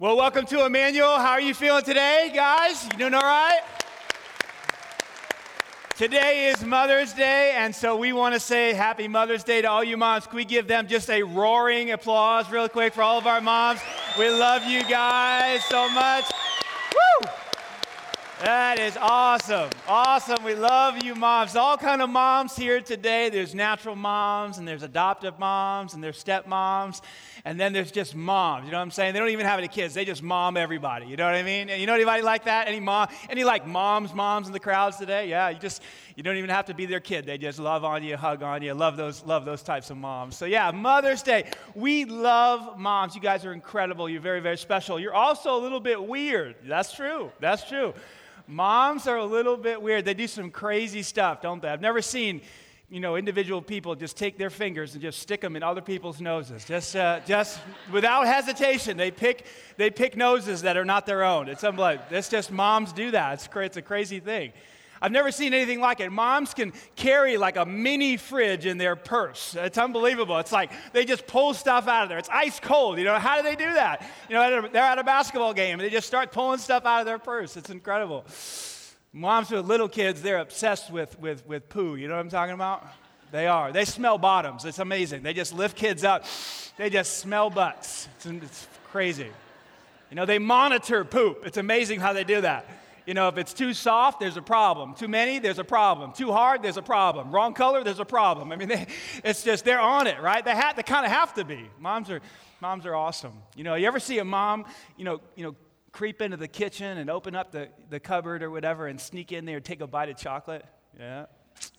Well, welcome to Emmanuel. How are you feeling today, guys? You doing all right? Today is Mother's Day, and so we want to say Happy Mother's Day to all you moms. Can we give them just a roaring applause, real quick, for all of our moms? We love you guys so much. That is awesome. Awesome. We love you moms. All kind of moms here today. There's natural moms and there's adoptive moms and there's stepmoms and then there's just moms. You know what I'm saying? They don't even have any kids. They just mom everybody. You know what I mean? And you know anybody like that? Any mom? Any like moms, moms in the crowds today? Yeah, you just you don't even have to be their kid. They just love on you, hug on you. Love those love those types of moms. So yeah, Mother's Day. We love moms. You guys are incredible. You're very very special. You're also a little bit weird. That's true. That's true. Moms are a little bit weird. They do some crazy stuff, don't they? I've never seen, you know, individual people just take their fingers and just stick them in other people's noses. Just, uh, just without hesitation, they pick, they pick noses that are not their own. It's like, that's just moms do that. It's, it's a crazy thing. I've never seen anything like it. Moms can carry like a mini fridge in their purse. It's unbelievable. It's like they just pull stuff out of there. It's ice cold. You know, how do they do that? You know, they're at a basketball game and they just start pulling stuff out of their purse. It's incredible. Moms with little kids, they're obsessed with, with, with poo. You know what I'm talking about? They are. They smell bottoms. It's amazing. They just lift kids up. They just smell butts. It's, it's crazy. You know, they monitor poop. It's amazing how they do that. You know, if it's too soft, there's a problem. Too many, there's a problem. Too hard, there's a problem. Wrong color, there's a problem. I mean, they, it's just they're on it, right? They, have, they kind of have to be. Moms are, moms are awesome. You know, you ever see a mom, you know, you know, creep into the kitchen and open up the, the cupboard or whatever and sneak in there and take a bite of chocolate? Yeah,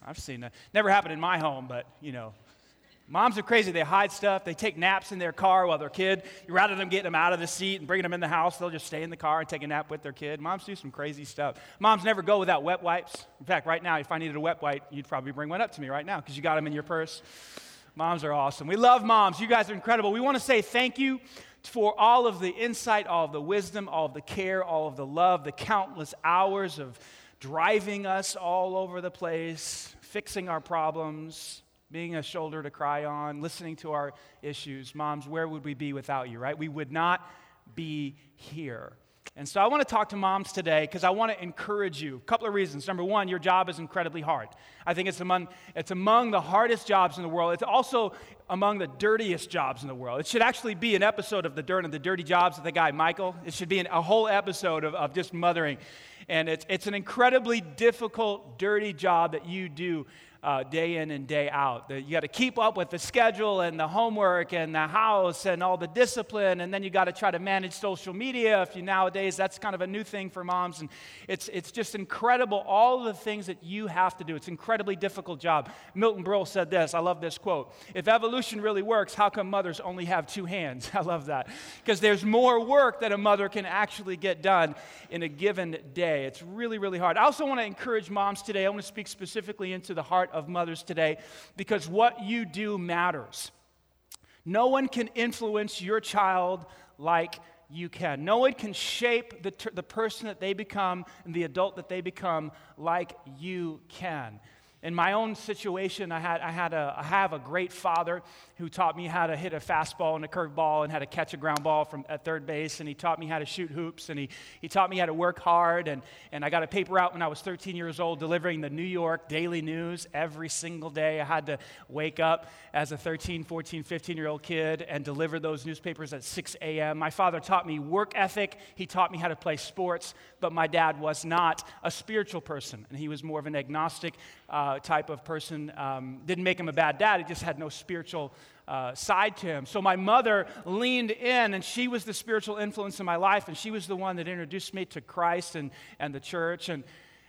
I've seen that. Never happened in my home, but you know, Moms are crazy. They hide stuff. They take naps in their car while their kid, rather than getting them out of the seat and bringing them in the house, they'll just stay in the car and take a nap with their kid. Moms do some crazy stuff. Moms never go without wet wipes. In fact, right now, if I needed a wet wipe, you'd probably bring one up to me right now because you got them in your purse. Moms are awesome. We love moms. You guys are incredible. We want to say thank you for all of the insight, all of the wisdom, all of the care, all of the love, the countless hours of driving us all over the place, fixing our problems, being a shoulder to cry on, listening to our issues. Moms, where would we be without you, right? We would not be here. And so I want to talk to moms today because I want to encourage you. A couple of reasons. Number one, your job is incredibly hard. I think it's among, it's among the hardest jobs in the world. It's also among the dirtiest jobs in the world. It should actually be an episode of The Dirt and the Dirty Jobs of the guy Michael. It should be an, a whole episode of, of just mothering. And it's, it's an incredibly difficult, dirty job that you do uh, day in and day out. You got to keep up with the schedule and the homework and the house and all the discipline, and then you got to try to manage social media. If you nowadays, that's kind of a new thing for moms, and it's it's just incredible all the things that you have to do. It's an incredibly difficult job. Milton Berle said this. I love this quote. If evolution really works, how come mothers only have two hands? I love that because there's more work that a mother can actually get done in a given day. It's really really hard. I also want to encourage moms today. I want to speak specifically into the heart heart of mothers today because what you do matters. No one can influence your child like you can. No one can shape the, the person that they become and the adult that they become like you can in my own situation, I, had, I, had a, I have a great father who taught me how to hit a fastball and a curveball and how to catch a ground ball from, at third base. And he taught me how to shoot hoops and he, he taught me how to work hard. And, and I got a paper out when I was 13 years old delivering the New York Daily News every single day. I had to wake up as a 13, 14, 15 year old kid and deliver those newspapers at 6 a.m. My father taught me work ethic, he taught me how to play sports, but my dad was not a spiritual person. And he was more of an agnostic uh, type of person. Um, didn't make him a bad dad, he just had no spiritual uh, side to him. So my mother leaned in, and she was the spiritual influence in my life, and she was the one that introduced me to Christ and, and the church. And,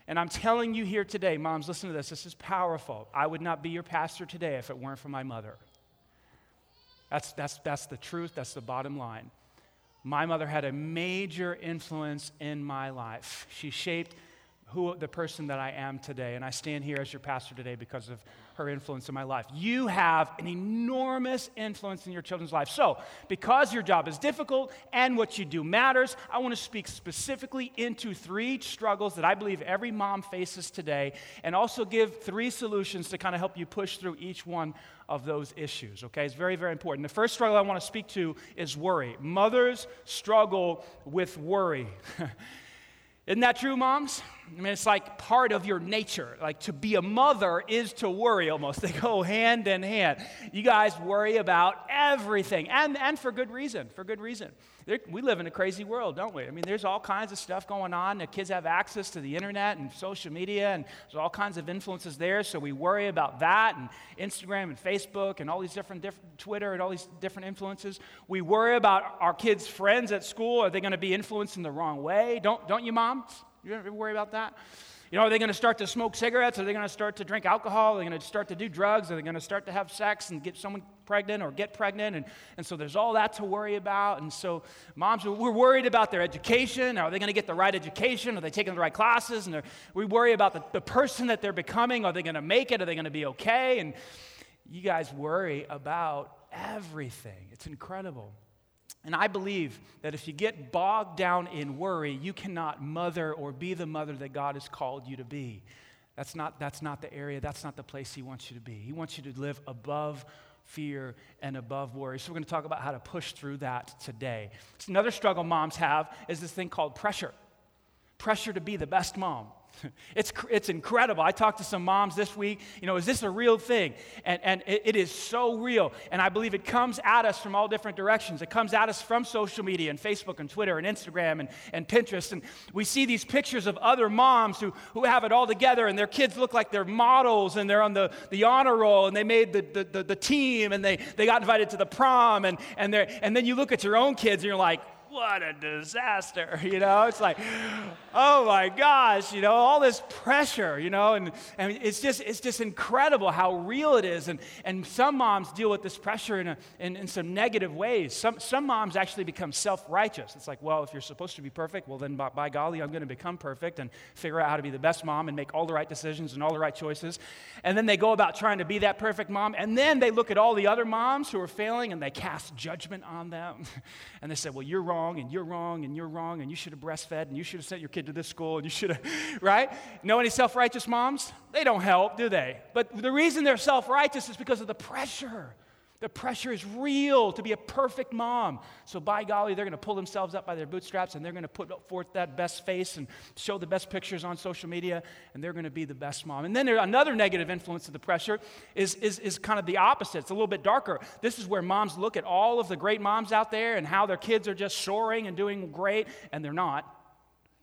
and I'm telling you here today, moms, listen to this. This is powerful. I would not be your pastor today if it weren't for my mother. That's, that's, that's the truth, that's the bottom line. My mother had a major influence in my life. She shaped who the person that I am today. And I stand here as your pastor today because of her influence in my life. You have an enormous influence in your children's life. So, because your job is difficult and what you do matters, I want to speak specifically into three struggles that I believe every mom faces today and also give three solutions to kind of help you push through each one of those issues. Okay, it's very, very important. The first struggle I want to speak to is worry. Mothers struggle with worry. Isn't that true, moms? I mean, it's like part of your nature. Like to be a mother is to worry almost. They go hand in hand. You guys worry about everything, and, and for good reason. For good reason. We live in a crazy world, don't we? I mean, there's all kinds of stuff going on. The kids have access to the internet and social media, and there's all kinds of influences there. So we worry about that, and Instagram and Facebook, and all these different, different Twitter, and all these different influences. We worry about our kids' friends at school. Are they going to be influenced in the wrong way? Don't, don't you, moms? You ever worry about that? You know, are they going to start to smoke cigarettes? Are they going to start to drink alcohol? Are they going to start to do drugs? Are they going to start to have sex and get someone pregnant or get pregnant? And, and so there's all that to worry about. And so moms, we're worried about their education. Are they going to get the right education? Are they taking the right classes? And we worry about the, the person that they're becoming. Are they going to make it? Are they going to be okay? And you guys worry about everything. It's incredible. And I believe that if you get bogged down in worry, you cannot mother or be the mother that God has called you to be. That's not, that's not the area, that's not the place He wants you to be. He wants you to live above fear and above worry. So, we're going to talk about how to push through that today. So another struggle moms have is this thing called pressure pressure to be the best mom. It's, it's incredible. I talked to some moms this week. You know, is this a real thing? And, and it, it is so real. And I believe it comes at us from all different directions. It comes at us from social media and Facebook and Twitter and Instagram and, and Pinterest. And we see these pictures of other moms who, who have it all together and their kids look like they're models and they're on the, the honor roll and they made the, the, the, the team and they, they got invited to the prom. And, and, and then you look at your own kids and you're like, what a disaster, you know? It's like, oh my gosh, you know, all this pressure, you know, and, and it's just it's just incredible how real it is. And, and some moms deal with this pressure in, a, in, in some negative ways. Some, some moms actually become self-righteous. It's like, well, if you're supposed to be perfect, well then by, by golly, I'm going to become perfect and figure out how to be the best mom and make all the right decisions and all the right choices. And then they go about trying to be that perfect mom. And then they look at all the other moms who are failing and they cast judgment on them. and they say, well, you're wrong wrong and you're wrong and you're wrong and you should have breastfed and you should have sent your kid to this school and you should have, right? Know any self righteous moms? They don't help, do they? But the reason they're self righteous is because of the pressure. The pressure is real to be a perfect mom. So, by golly, they're going to pull themselves up by their bootstraps and they're going to put forth that best face and show the best pictures on social media and they're going to be the best mom. And then there, another negative influence of the pressure is, is, is kind of the opposite. It's a little bit darker. This is where moms look at all of the great moms out there and how their kids are just soaring and doing great, and they're not.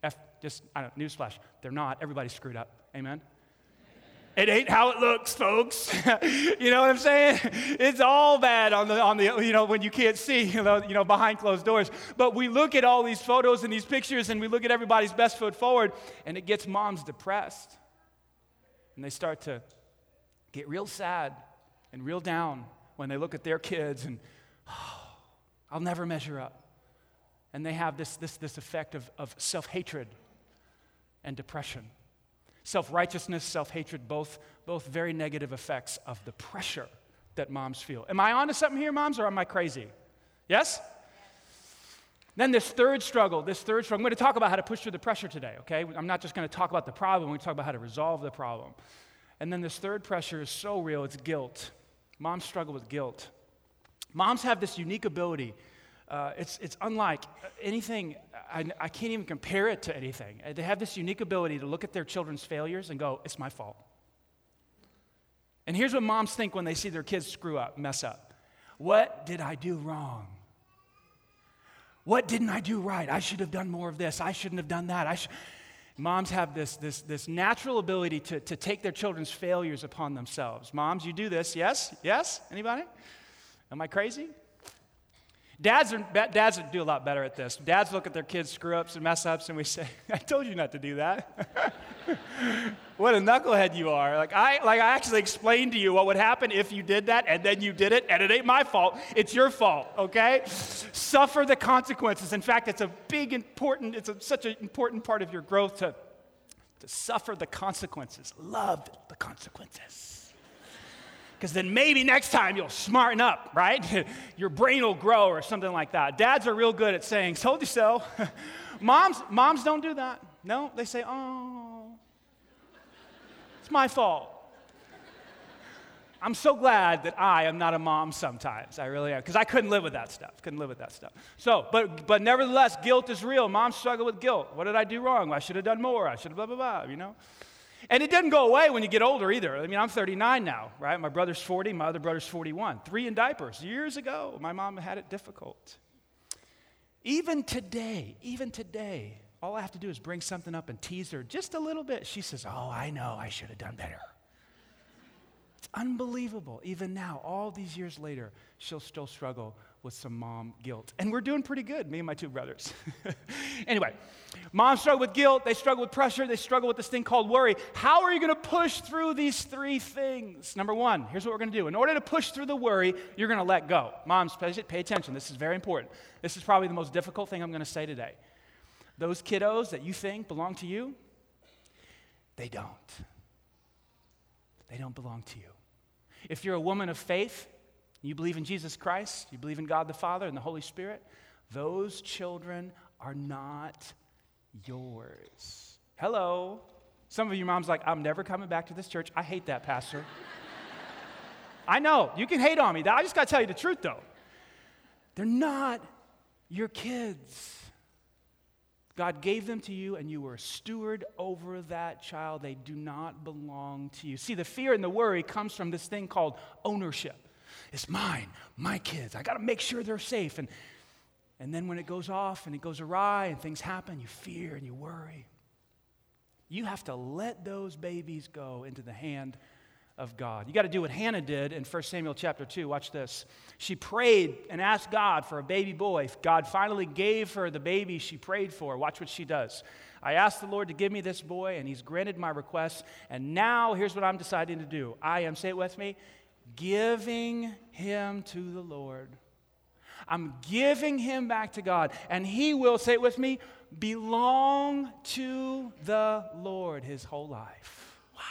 F, just, I don't newsflash, they're not. Everybody's screwed up. Amen? It ain't how it looks, folks. you know what I'm saying? It's all bad on the, on the, you know, when you can't see, you know, you know, behind closed doors. But we look at all these photos and these pictures and we look at everybody's best foot forward and it gets moms depressed. And they start to get real sad and real down when they look at their kids and, oh, I'll never measure up. And they have this, this, this effect of, of self hatred and depression. Self righteousness, self hatred, both, both very negative effects of the pressure that moms feel. Am I onto something here, moms, or am I crazy? Yes? Then this third struggle, this third struggle, I'm going to talk about how to push through the pressure today, okay? I'm not just going to talk about the problem, we're going to talk about how to resolve the problem. And then this third pressure is so real, it's guilt. Moms struggle with guilt. Moms have this unique ability uh, it's, it's unlike anything, I, I can't even compare it to anything. Uh, they have this unique ability to look at their children's failures and go, it's my fault. And here's what moms think when they see their kids screw up, mess up. What did I do wrong? What didn't I do right? I should have done more of this. I shouldn't have done that. I sh-. Moms have this, this, this natural ability to, to take their children's failures upon themselves. Moms, you do this, yes? Yes? Anybody? Am I crazy? Dads, are, dads do a lot better at this. Dads look at their kids' screw ups and mess ups, and we say, I told you not to do that. what a knucklehead you are. Like I, like I actually explained to you what would happen if you did that, and then you did it, and it ain't my fault. It's your fault, okay? Suffer the consequences. In fact, it's a big, important, it's a, such an important part of your growth to to suffer the consequences. Love the consequences. Because then maybe next time you'll smarten up, right? Your brain will grow or something like that. Dads are real good at saying, told you so. moms, moms don't do that. No, they say, oh, it's my fault. I'm so glad that I am not a mom sometimes. I really am. Because I couldn't live with that stuff. Couldn't live with that stuff. So, but, but nevertheless, guilt is real. Moms struggle with guilt. What did I do wrong? I should have done more. I should have blah, blah, blah, you know? And it doesn't go away when you get older either. I mean, I'm 39 now, right? My brother's 40, my other brother's 41. Three in diapers. Years ago, my mom had it difficult. Even today, even today, all I have to do is bring something up and tease her just a little bit. She says, Oh, I know, I should have done better. It's unbelievable. Even now, all these years later, she'll still struggle with some mom guilt. And we're doing pretty good, me and my two brothers. anyway, moms struggle with guilt, they struggle with pressure, they struggle with this thing called worry. How are you going to push through these three things? Number one, here's what we're going to do. In order to push through the worry, you're going to let go. Moms, pay attention. This is very important. This is probably the most difficult thing I'm going to say today. Those kiddos that you think belong to you, they don't. They don't belong to you. If you're a woman of faith, you believe in Jesus Christ, you believe in God the Father and the Holy Spirit, those children are not yours. Hello. Some of your moms like, I'm never coming back to this church. I hate that, Pastor. I know, you can hate on me. I just got to tell you the truth, though. They're not your kids. God gave them to you, and you were a steward over that child. They do not belong to you. See, the fear and the worry comes from this thing called ownership. It's mine, my kids. I got to make sure they're safe. And, and then when it goes off and it goes awry and things happen, you fear and you worry. You have to let those babies go into the hand of God. You got to do what Hannah did in 1 Samuel chapter 2. Watch this. She prayed and asked God for a baby boy. God finally gave her the baby she prayed for. Watch what she does. I asked the Lord to give me this boy, and He's granted my request. And now, here's what I'm deciding to do I am, say it with me, giving him to the Lord. I'm giving him back to God, and he will, say it with me, belong to the Lord his whole life. Wow.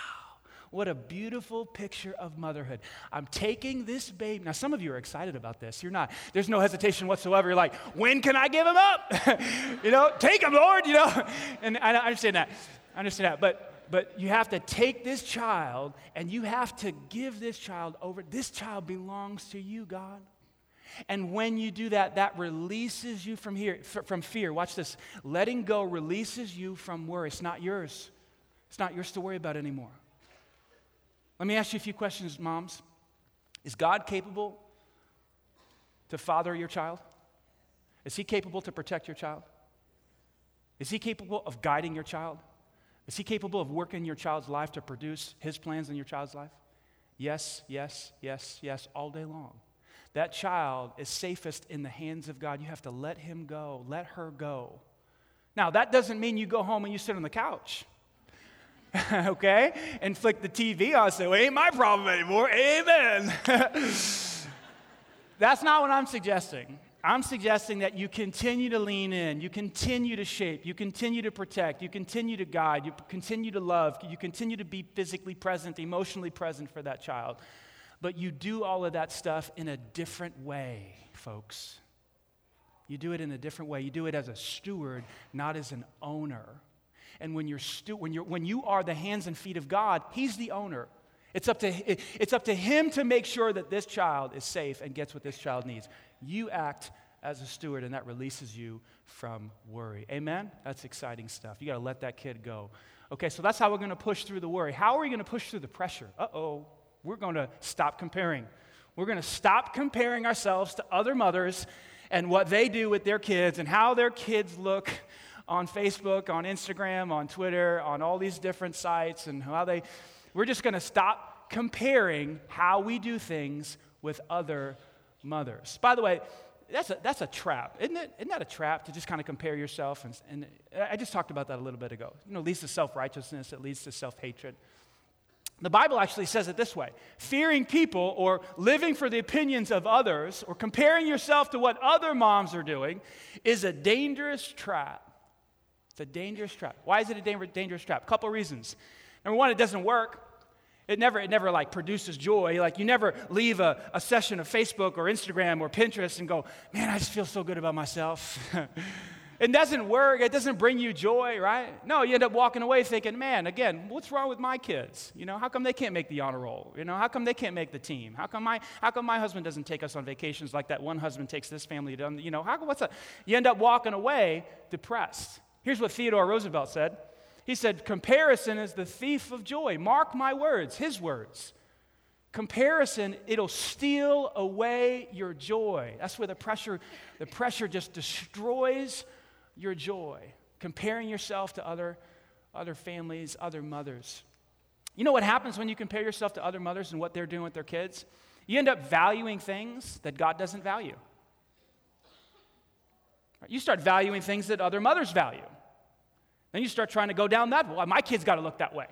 What a beautiful picture of motherhood. I'm taking this baby. Now, some of you are excited about this. You're not. There's no hesitation whatsoever. You're like, when can I give him up? you know, take him, Lord, you know. And I understand that. I understand that. But but you have to take this child and you have to give this child over. This child belongs to you, God. And when you do that, that releases you from here, from fear. Watch this. Letting go releases you from worry. It's not yours. It's not yours to worry about anymore. Let me ask you a few questions, moms. Is God capable to father your child? Is He capable to protect your child? Is He capable of guiding your child? Is He capable of working your child's life to produce His plans in your child's life? Yes, yes, yes, yes, all day long. That child is safest in the hands of God. You have to let him go, let her go. Now, that doesn't mean you go home and you sit on the couch. okay? And flick the TV on and say, well, ain't my problem anymore. Amen. That's not what I'm suggesting. I'm suggesting that you continue to lean in, you continue to shape, you continue to protect, you continue to guide, you continue to love, you continue to be physically present, emotionally present for that child. But you do all of that stuff in a different way, folks. You do it in a different way. You do it as a steward, not as an owner. And when, you're stu- when, you're, when you are the hands and feet of God, He's the owner. It's up, to, it's up to Him to make sure that this child is safe and gets what this child needs. You act as a steward, and that releases you from worry. Amen? That's exciting stuff. You got to let that kid go. Okay, so that's how we're going to push through the worry. How are we going to push through the pressure? Uh oh, we're going to stop comparing. We're going to stop comparing ourselves to other mothers and what they do with their kids and how their kids look on Facebook, on Instagram, on Twitter, on all these different sites, and how they, we're just going to stop comparing how we do things with other mothers. By the way, that's a, that's a trap. Isn't, it, isn't that a trap to just kind of compare yourself? And, and I just talked about that a little bit ago. You know, leads to self righteousness, it leads to self hatred. The Bible actually says it this way fearing people or living for the opinions of others or comparing yourself to what other moms are doing is a dangerous trap It's a dangerous trap. Why is it a dangerous trap? A couple reasons. Number one, it doesn't work. It never, it never like produces joy. Like you never leave a, a session of Facebook or Instagram or Pinterest and go, man, I just feel so good about myself. it doesn't work. It doesn't bring you joy, right? No, you end up walking away thinking, man, again, what's wrong with my kids? You know, how come they can't make the honor roll? You know, how come they can't make the team? How come my, how come my husband doesn't take us on vacations like that one husband takes this family to, you know, how, what's that? You end up walking away depressed. Here's what Theodore Roosevelt said. He said, Comparison is the thief of joy. Mark my words, his words. Comparison, it'll steal away your joy. That's where the pressure, the pressure just destroys your joy. Comparing yourself to other, other families, other mothers. You know what happens when you compare yourself to other mothers and what they're doing with their kids? You end up valuing things that God doesn't value. You start valuing things that other mothers value. Then you start trying to go down that. Well, my kid's got to look that way.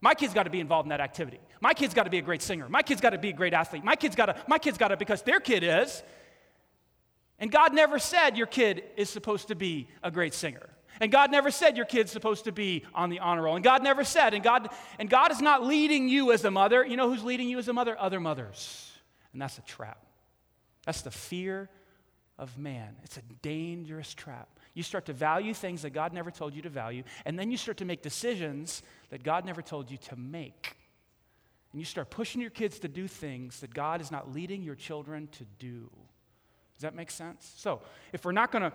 My kid's got to be involved in that activity. My kid's got to be a great singer. My kid's got to be a great athlete. My kid's got to, my kid's got to, because their kid is. And God never said your kid is supposed to be a great singer. And God never said your kid's supposed to be on the honor roll. And God never said, and God, and God is not leading you as a mother. You know who's leading you as a mother? Other mothers. And that's a trap. That's the fear of man. It's a dangerous trap. You start to value things that God never told you to value, and then you start to make decisions that God never told you to make. And you start pushing your kids to do things that God is not leading your children to do. Does that make sense? So, if we're not going to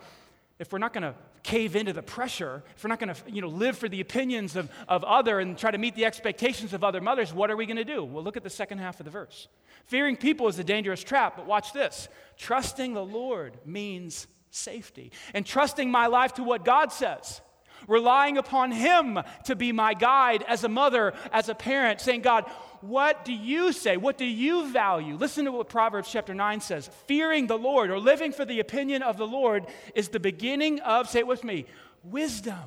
if we're not going to cave into the pressure, if we're not going to you know, live for the opinions of, of other and try to meet the expectations of other mothers, what are we going to do? Well, look at the second half of the verse. Fearing people is a dangerous trap, but watch this. Trusting the Lord means safety. And trusting my life to what God says, relying upon Him to be my guide as a mother, as a parent, saying, God, what do you say? What do you value? Listen to what Proverbs chapter 9 says. Fearing the Lord or living for the opinion of the Lord is the beginning of, say it with me, wisdom.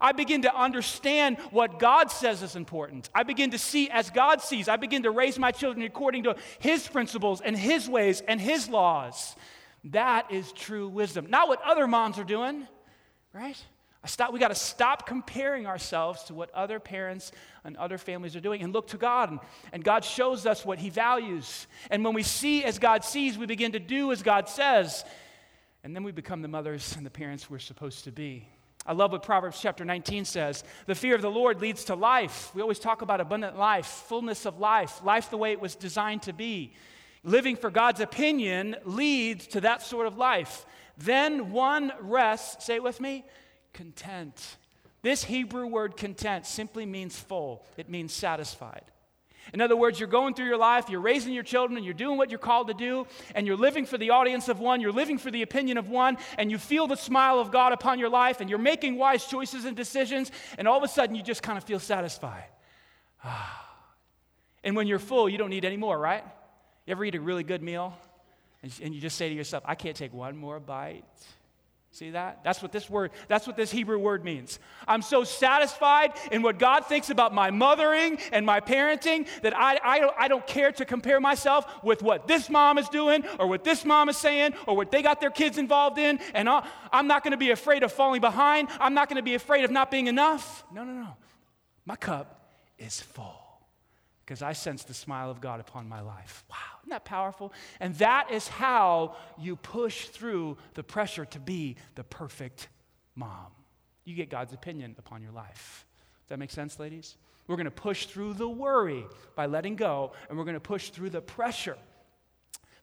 I begin to understand what God says is important. I begin to see as God sees. I begin to raise my children according to His principles and His ways and His laws. That is true wisdom. Not what other moms are doing, right? I stop, we got to stop comparing ourselves to what other parents and other families are doing and look to God. And, and God shows us what He values. And when we see as God sees, we begin to do as God says. And then we become the mothers and the parents we're supposed to be. I love what Proverbs chapter 19 says. The fear of the Lord leads to life. We always talk about abundant life, fullness of life, life the way it was designed to be. Living for God's opinion leads to that sort of life. Then one rests, say it with me, content. This Hebrew word content simply means full, it means satisfied. In other words, you're going through your life, you're raising your children, and you're doing what you're called to do, and you're living for the audience of one, you're living for the opinion of one, and you feel the smile of God upon your life, and you're making wise choices and decisions, and all of a sudden you just kind of feel satisfied. Ah. and when you're full, you don't need any more, right? You ever eat a really good meal and you just say to yourself, I can't take one more bite? See that? That's what this word, that's what this Hebrew word means. I'm so satisfied in what God thinks about my mothering and my parenting that I, I, don't, I don't care to compare myself with what this mom is doing or what this mom is saying or what they got their kids involved in. And i I'm not going to be afraid of falling behind. I'm not going to be afraid of not being enough. No, no, no. My cup is full because I sense the smile of God upon my life. Wow, isn't that powerful? And that is how you push through the pressure to be the perfect mom. You get God's opinion upon your life. Does that make sense, ladies? We're going to push through the worry by letting go, and we're going to push through the pressure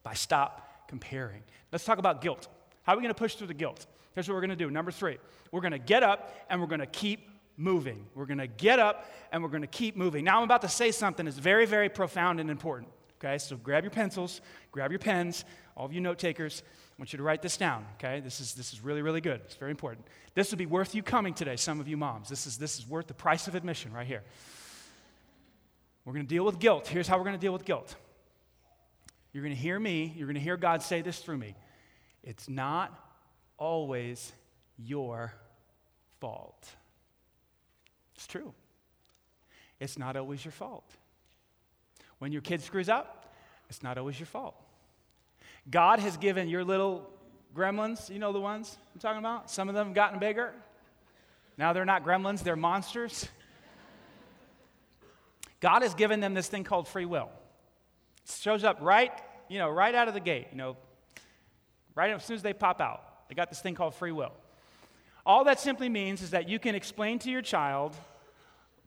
by stop comparing. Let's talk about guilt. How are we going to push through the guilt? Here's what we're going to do. Number three, we're going to get up and we're going to keep moving. We're going to get up and we're going to keep moving. Now, I'm about to say something that's very, very profound and important. Okay, so grab your pencils, grab your pens, all of you note takers. I want you to write this down. Okay, this is this is really, really good. It's very important. This would be worth you coming today. Some of you moms, this is this is worth the price of admission right here. We're going to deal with guilt. Here's how we're going to deal with guilt. You're going to hear me. You're going to hear God say this through me. It's not always your fault. It's true. It's not always your fault. When your kid screws up, it's not always your fault. God has given your little gremlins, you know the ones I'm talking about? Some of them have gotten bigger. Now they're not gremlins, they're monsters. God has given them this thing called free will. It shows up right, you know, right out of the gate, you know, right as soon as they pop out. They got this thing called free will. All that simply means is that you can explain to your child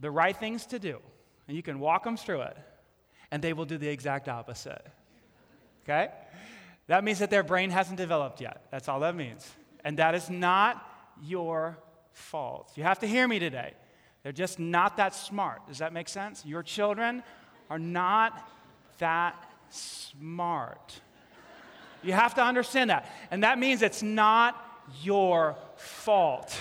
the right things to do, and you can walk them through it, and they will do the exact opposite. Okay? That means that their brain hasn't developed yet. That's all that means. And that is not your fault. You have to hear me today. They're just not that smart. Does that make sense? Your children are not that smart. You have to understand that. And that means it's not your fault.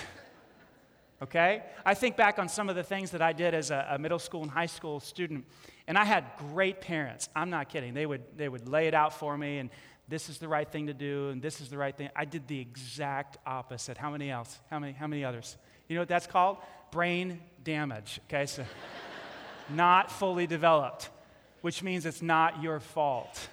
Okay? I think back on some of the things that I did as a, a, middle school and high school student, and I had great parents. I'm not kidding. They would, they would lay it out for me, and this is the right thing to do, and this is the right thing. I did the exact opposite. How many else? How many, how many others? You know what that's called? Brain damage. Okay, so not fully developed, which means it's not your fault.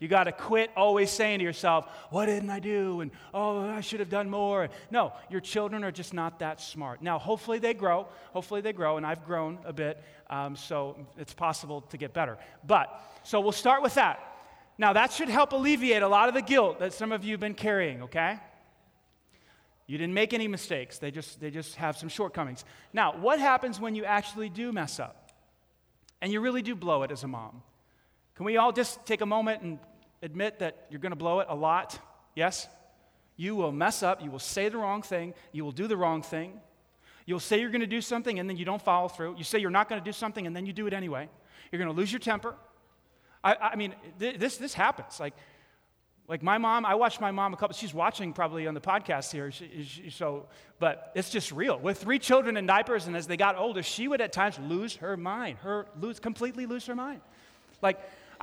You got to quit always saying to yourself, What didn't I do? And oh, I should have done more. No, your children are just not that smart. Now, hopefully they grow. Hopefully they grow, and I've grown a bit, um, so it's possible to get better. But, so we'll start with that. Now, that should help alleviate a lot of the guilt that some of you have been carrying, okay? You didn't make any mistakes, they just, they just have some shortcomings. Now, what happens when you actually do mess up and you really do blow it as a mom? Can we all just take a moment and admit that you're going to blow it a lot? Yes? You will mess up, you will say the wrong thing, you will do the wrong thing. You'll say you're going to do something and then you don't follow through. You say you're not going to do something and then you do it anyway. You're going to lose your temper. I, I mean, th- this, this happens. Like, like my mom, I watched my mom a couple, she's watching probably on the podcast here, she, she, so, but it's just real. With three children in diapers, and as they got older, she would at times lose her mind, her lose, completely lose her mind. Like,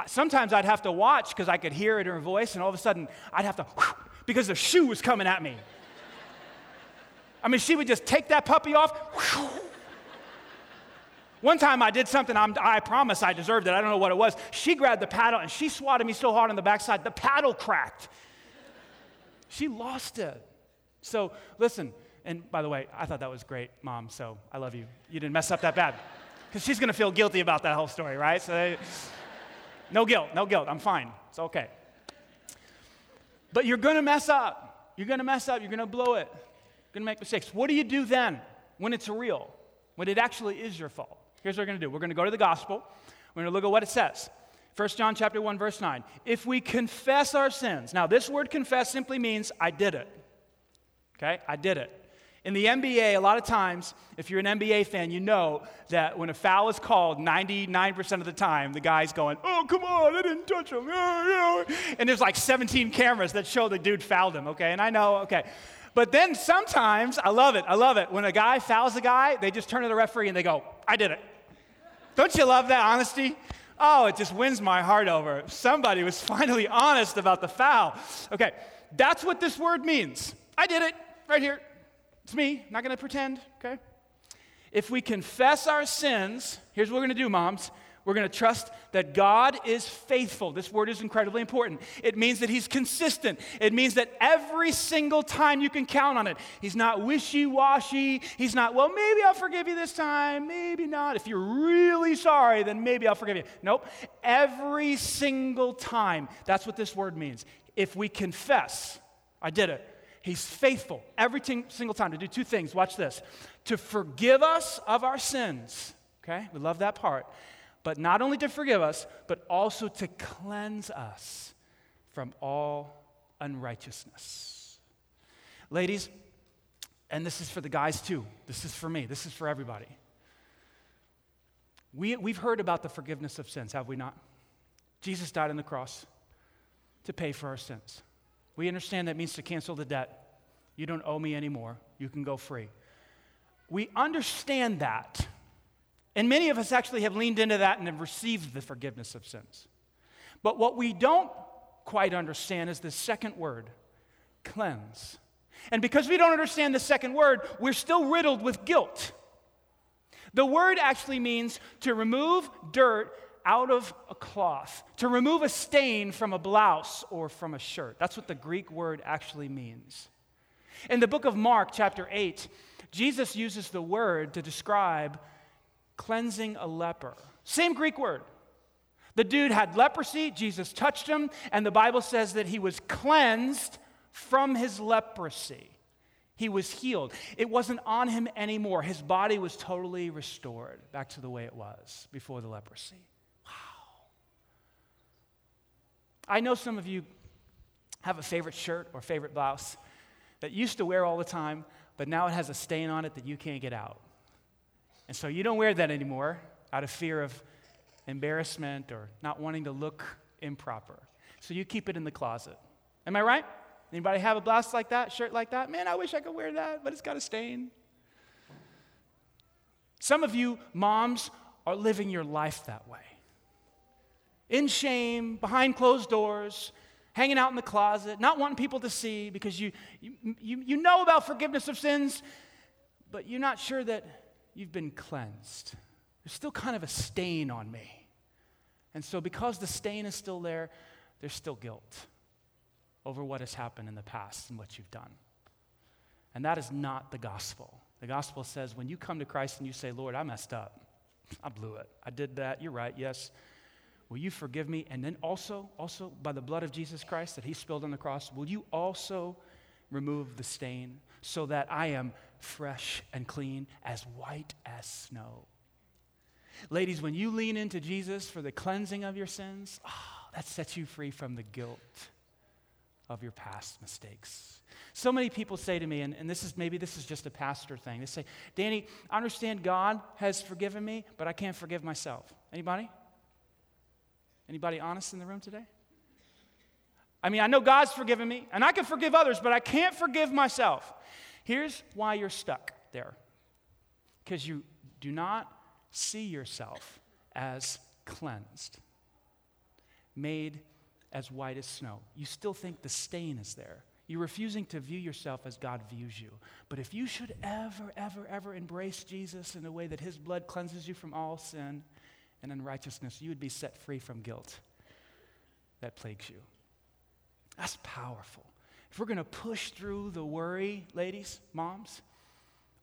sometimes I'd have to watch because I could hear it in her voice, and all of a sudden I'd have to, because the shoe was coming at me. I mean, she would just take that puppy off. One time I did something I'm, i promise I deserved it. I don't know what it was. She grabbed the paddle and she swatted me so hard on the backside, the paddle cracked. She lost it. So listen, and by the way, I thought that was great, mom. So I love you. You didn't mess up that bad. Because she's going to feel guilty about that whole story, right? So no guilt, no guilt. I'm fine. It's okay. But you're going to mess up. You're going to mess up. You're going to blow it. You're going to make mistakes. What do you do then when it's real? When it actually is your fault? Here's what we're going to do. We're going to go to the gospel. We're going to look at what it says. 1 John chapter 1 verse 9. If we confess our sins. Now this word confess simply means I did it. Okay? I did it. In the NBA, a lot of times, if you're an NBA fan, you know that when a foul is called, 99% of the time, the guy's going, Oh, come on, I didn't touch him. And there's like 17 cameras that show the dude fouled him, okay? And I know, okay. But then sometimes, I love it, I love it. When a guy fouls a guy, they just turn to the referee and they go, I did it. Don't you love that honesty? Oh, it just wins my heart over. Somebody was finally honest about the foul. Okay, that's what this word means. I did it right here. It's me, not gonna pretend, okay? If we confess our sins, here's what we're gonna do, moms. We're going to trust that God is faithful. This word is incredibly important. It means that He's consistent. It means that every single time you can count on it. He's not wishy washy. He's not, well, maybe I'll forgive you this time, maybe not. If you're really sorry, then maybe I'll forgive you. Nope. Every single time. That's what this word means. If we confess, I did it. He's faithful every t- single time to do two things. Watch this to forgive us of our sins. Okay? We love that part but not only to forgive us, but also to cleanse us from all unrighteousness. Ladies, and this is for the guys too, this is for me, this is for everybody. We, we've heard about the forgiveness of sins, have we not? Jesus died on the cross to pay for our sins. We understand that means to cancel the debt. You don't owe me anymore. You can go free. We understand that. And many of us actually have leaned into that and have received the forgiveness of sins. But what we don't quite understand is the second word cleanse. And because we don't understand the second word, we're still riddled with guilt. The word actually means to remove dirt out of a cloth, to remove a stain from a blouse or from a shirt. That's what the Greek word actually means. In the book of Mark, chapter 8, Jesus uses the word to describe cleansing a leper. Same Greek word. The dude had leprosy, Jesus touched him, and the Bible says that he was cleansed from his leprosy. He was healed. It wasn't on him anymore. His body was totally restored back to the way it was before the leprosy. Wow. I know some of you have a favorite shirt or favorite blouse that you used to wear all the time, but now it has a stain on it that you can't get out. And so you don't wear that anymore out of fear of embarrassment or not wanting to look improper. So you keep it in the closet. Am I right? Anybody have a blouse like that, shirt like that? Man, I wish I could wear that, but it's got a stain. Some of you moms are living your life that way. In shame, behind closed doors, hanging out in the closet, not wanting people to see because you, you, you, know about forgiveness of sins, but you're not sure that you've been cleansed. There's still kind of a stain on me. And so, because the stain is still there, there's still guilt over what has happened in the past and what you've done. And that is not the gospel. The gospel says when you come to Christ and you say, Lord, I messed up, I blew it, I did that, you're right, yes. Will you forgive me? And then also, also by the blood of Jesus Christ that He spilled on the cross, will you also remove the stain so that I am fresh and clean, as white as snow? Ladies, when you lean into Jesus for the cleansing of your sins, oh, that sets you free from the guilt of your past mistakes. So many people say to me, and, and this is maybe this is just a pastor thing. They say, Danny, I understand God has forgiven me, but I can't forgive myself. Anybody? Anybody honest in the room today? I mean, I know God's forgiven me, and I can forgive others, but I can't forgive myself. Here's why you're stuck there because you do not see yourself as cleansed, made as white as snow. You still think the stain is there. You're refusing to view yourself as God views you. But if you should ever, ever, ever embrace Jesus in a way that his blood cleanses you from all sin and unrighteousness, you would be set free from guilt that plagues you. That's powerful. If we're going to push through the worry, ladies, moms,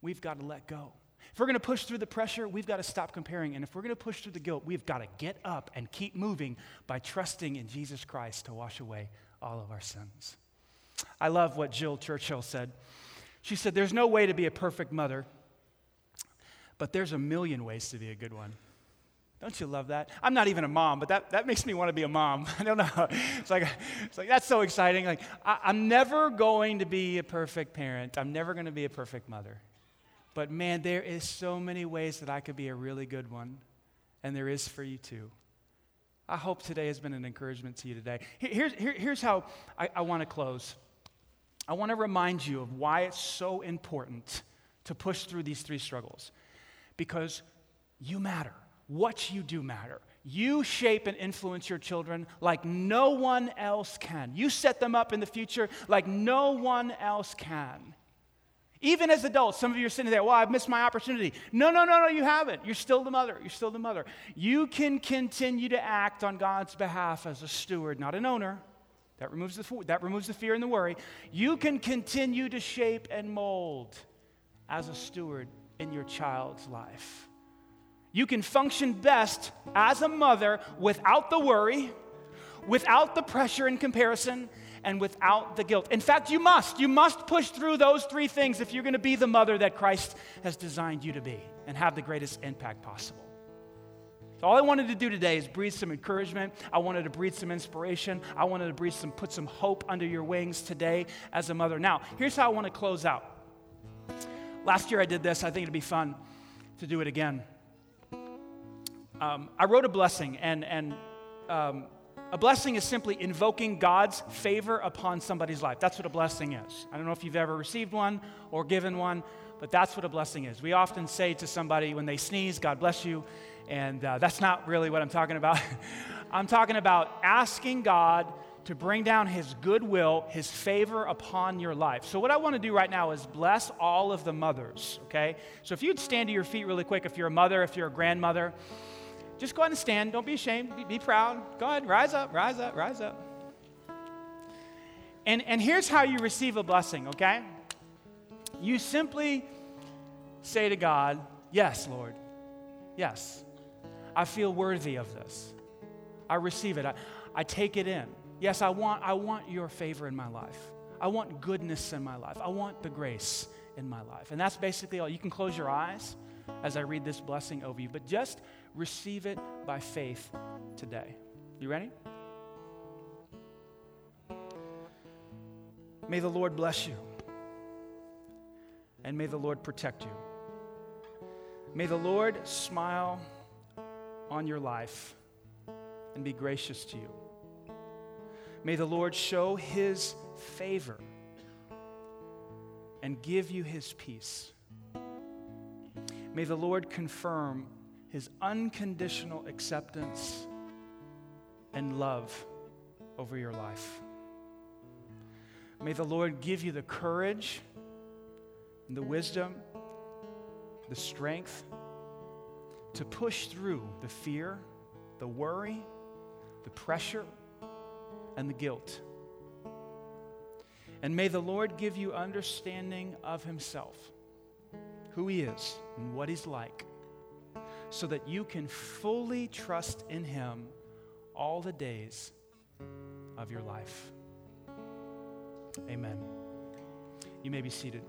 we've got to let go. If we're going to push through the pressure, we've got to stop comparing. And if we're going to push through the guilt, we've got to get up and keep moving by trusting in Jesus Christ to wash away all of our sins. I love what Jill Churchill said. She said, There's no way to be a perfect mother, but there's a million ways to be a good one. Don't you love that? I'm not even a mom, but that, that makes me want to be a mom. I don't know. It's like, it's like that's so exciting. Like, I, I'm never going to be a perfect parent. I'm never going to be a perfect mother. But man, there is so many ways that I could be a really good one, and there is for you too. I hope today has been an encouragement to you today. Here's, here, here's how I, I want to close. I want to remind you of why it's so important to push through these three struggles. Because you matter. What you do matter. You shape and influence your children like no one else can. You set them up in the future like no one else can. Even as adults, some of you are sitting there, well, I've missed my opportunity. No, no, no, no, you haven't. You're still the mother. You're still the mother. You can continue to act on God's behalf as a steward, not an owner. That removes the, that removes the fear and the worry. You can continue to shape and mold as a steward in your child's life. You can function best as a mother without the worry, without the pressure and comparison, and without the guilt. In fact, you must. You must push through those three things if you're going to be the mother that Christ has designed you to be and have the greatest impact possible. All I wanted to do today is breathe some encouragement. I wanted to breathe some inspiration. I wanted to breathe some, put some hope under your wings today as a mother. Now, here's how I want to close out. Last year I did this. I think it'd be fun to do it again. Um, I wrote a blessing, and and um, a blessing is simply invoking God's favor upon somebody's life. That's what a blessing is. I don't know if you've ever received one or given one, but that's what a blessing is. We often say to somebody when they sneeze, God bless you, and uh, that's not really what I'm talking about. I'm talking about asking God to bring down His goodwill, His favor upon your life. So, what I want to do right now is bless all of the mothers, okay? So, if you'd stand to your feet really quick, if you're a mother, if you're a grandmother, just go ahead and stand. Don't be ashamed. Be, be proud. Go ahead. Rise up, rise up, rise up. And, and here's how you receive a blessing, okay? You simply say to God, Yes, Lord. Yes. I feel worthy of this. I receive it. I, I take it in. Yes, I want, I want your favor in my life. I want goodness in my life. I want the grace in my life. And that's basically all. You can close your eyes as I read this blessing over you, but just receive it by faith today. You ready? May the Lord bless you. And may the Lord protect you. May the Lord smile on your life and be gracious to you. May the Lord show his favor and give you his peace. May the Lord confirm his unconditional acceptance and love over your life. May the Lord give you the courage and the wisdom, the strength to push through the fear, the worry, the pressure, and the guilt. And may the Lord give you understanding of Himself, who He is, and what He's like, so that you can fully trust in Him all the days of your life. Amen. You may be seated.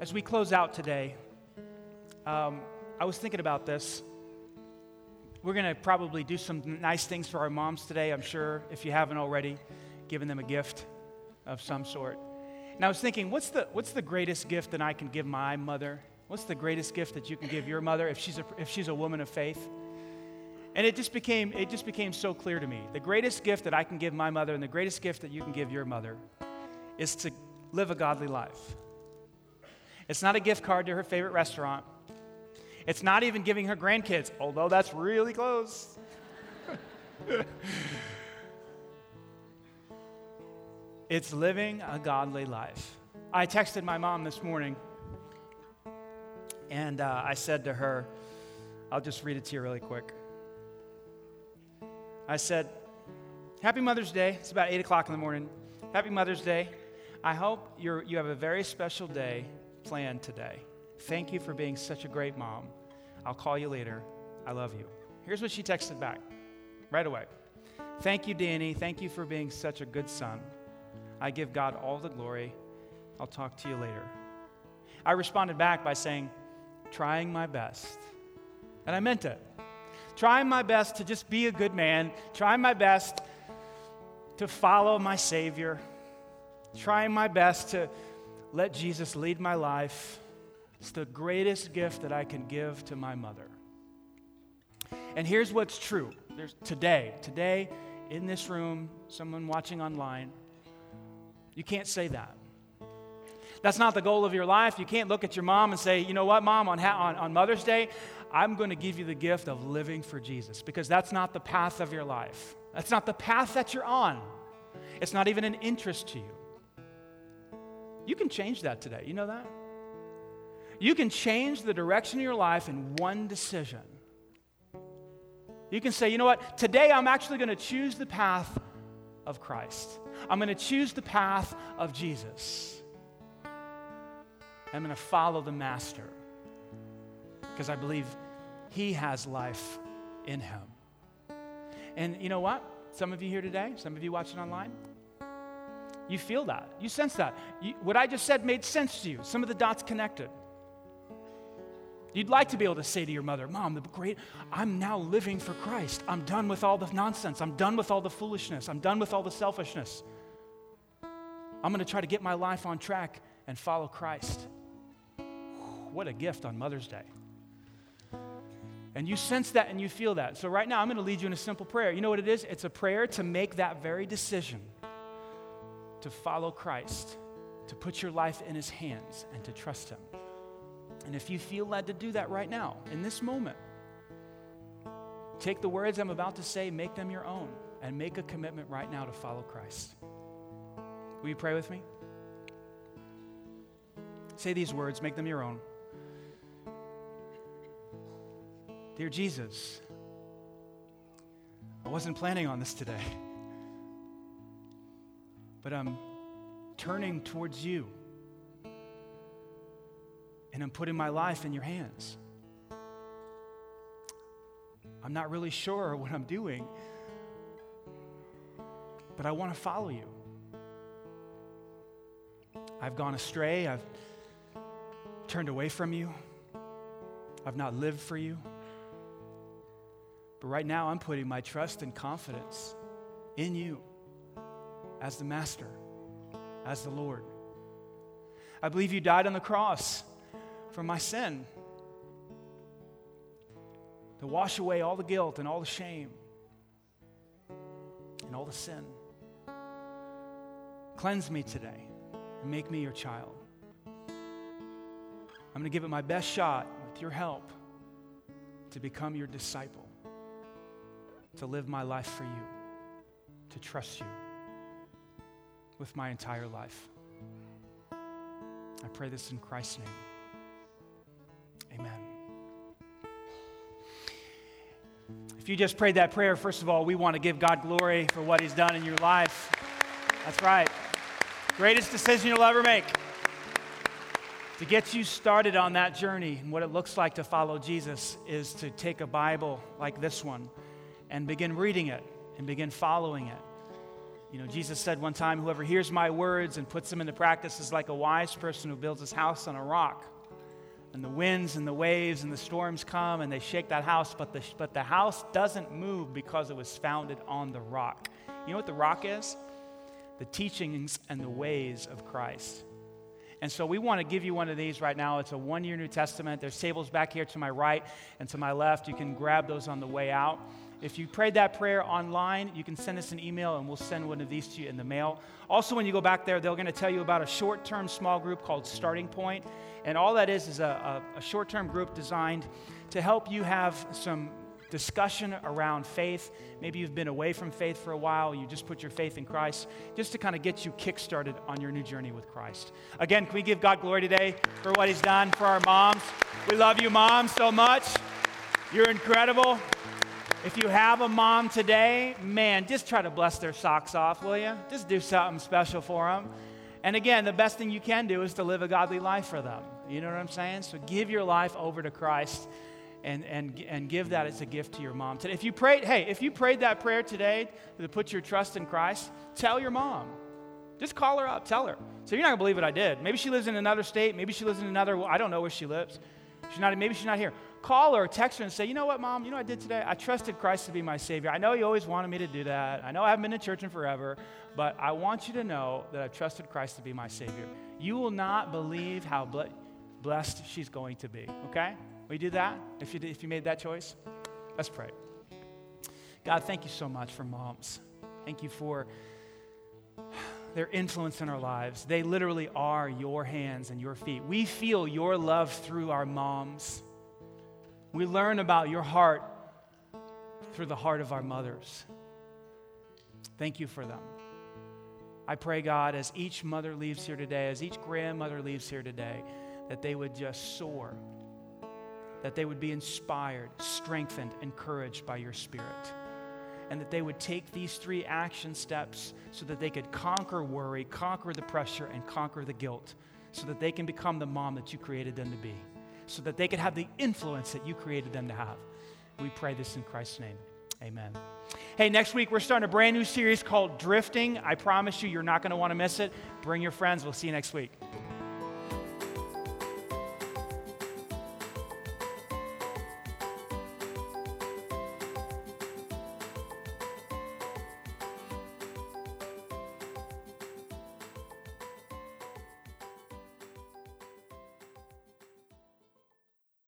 As we close out today, um, I was thinking about this. We're going to probably do some nice things for our moms today, I'm sure, if you haven't already, given them a gift of some sort. And I was thinking, what's the, what's the greatest gift that I can give my mother? What's the greatest gift that you can give your mother if she's a, if she's a woman of faith? And it just became it just became so clear to me. The greatest gift that I can give my mother and the greatest gift that you can give your mother is to live a godly life. It's not a gift card to her favorite restaurant. It's not even giving her grandkids, although that's really close. it's living a godly life. I texted my mom this morning and uh, I said to her, I'll just read it to you really quick. I said, Happy Mother's Day. It's about 8 o'clock in the morning. Happy Mother's Day. I hope you're, you have a very special day planned today. Thank you for being such a great mom. I'll call you later. I love you. Here's what she texted back right away Thank you, Danny. Thank you for being such a good son. I give God all the glory. I'll talk to you later. I responded back by saying, Trying my best. And I meant it. Trying my best to just be a good man, trying my best to follow my Savior, trying my best to let Jesus lead my life. It's the greatest gift that I can give to my mother. And here's what's true. There's today, today in this room, someone watching online, you can't say that. That's not the goal of your life. You can't look at your mom and say, you know what, mom, on, on, on Mother's Day, I'm going to give you the gift of living for Jesus because that's not the path of your life. That's not the path that you're on. It's not even an interest to you. You can change that today. You know that? You can change the direction of your life in one decision. You can say, you know what? Today I'm actually going to choose the path of Christ. I'm going to choose the path of Jesus. I'm going to follow the Master because I believe He has life in Him. And you know what? Some of you here today, some of you watching online, you feel that. You sense that. You, what I just said made sense to you. Some of the dots connected. You'd like to be able to say to your mother, Mom, the great, I'm now living for Christ. I'm done with all the nonsense. I'm done with all the foolishness. I'm done with all the selfishness. I'm going to try to get my life on track and follow Christ. What a gift on Mother's Day. And you sense that and you feel that. So, right now, I'm going to lead you in a simple prayer. You know what it is? It's a prayer to make that very decision to follow Christ, to put your life in His hands, and to trust Him. And if you feel led to do that right now, in this moment, take the words I'm about to say, make them your own, and make a commitment right now to follow Christ. Will you pray with me? Say these words, make them your own. Dear Jesus, I wasn't planning on this today. But I'm turning towards you. And I'm putting my life in your hands. I'm not really sure what I'm doing, but I want to follow you. I've gone astray. I've turned away from you. I've not lived for you. But right now, I'm putting my trust and confidence in you as the Master, as the Lord. I believe you died on the cross for my sin to wash away all the guilt and all the shame and all the sin. Cleanse me today and make me your child. I'm going to give it my best shot with your help to become your disciple, to live my life for you, to trust you with my entire life. I pray this in Christ's name. If you just prayed that prayer, first of all, we want to give God glory for what He's done in your life. That's right. Greatest decision you'll ever make. To get you started on that journey and what it looks like to follow Jesus is to take a Bible like this one and begin reading it and begin following it. You know, Jesus said one time, Whoever hears my words and puts them into practice is like a wise person who builds his house on a rock. And the winds and the waves and the storms come and they shake that house, but the, but the house doesn't move because it was founded on the rock. You know what the rock is? The teachings and the ways of Christ. And so we want to give you one of these right now. It's a one year New Testament. There's tables back here to my right and to my left. You can grab those on the way out. If you prayed that prayer online, you can send us an email and we'll send one of these to you in the mail. Also, when you go back there, they're going to tell you about a short term small group called Starting Point. And all that is is a, a, a short term group designed to help you have some discussion around faith. Maybe you've been away from faith for a while, you just put your faith in Christ, just to kind of get you kickstarted on your new journey with Christ. Again, can we give God glory today for what He's done for our moms? We love you, moms, so much. You're incredible. If you have a mom today, man, just try to bless their socks off, will you? Just do something special for them. And again, the best thing you can do is to live a godly life for them. You know what I'm saying? So give your life over to Christ and, and, and give that as a gift to your mom. Today, if you prayed, hey, if you prayed that prayer today to put your trust in Christ, tell your mom. Just call her up, tell her. So you're not gonna believe what I did. Maybe she lives in another state, maybe she lives in another, I don't know where she lives. She's not, maybe she's not here. Call her, text her, and say, you know what, mom, you know what I did today? I trusted Christ to be my Savior. I know you always wanted me to do that. I know I haven't been in church in forever, but I want you to know that I've trusted Christ to be my Savior. You will not believe how blessed she's going to be, okay? Will you do that if you, did, if you made that choice? Let's pray. God, thank you so much for moms. Thank you for their influence in our lives. They literally are your hands and your feet. We feel your love through our moms. We learn about your heart through the heart of our mothers. Thank you for them. I pray, God, as each mother leaves here today, as each grandmother leaves here today, that they would just soar that they would be inspired, strengthened, encouraged by your Spirit. And that they would take these three action steps so that they could conquer worry, conquer the pressure, and conquer the guilt, so that they can become the mom that you created them to be, so that they could have the influence that you created them to have. We pray this in Christ's name. Amen. Hey, next week we're starting a brand new series called Drifting. I promise you, you're not going to want to miss it. Bring your friends. We'll see you next week.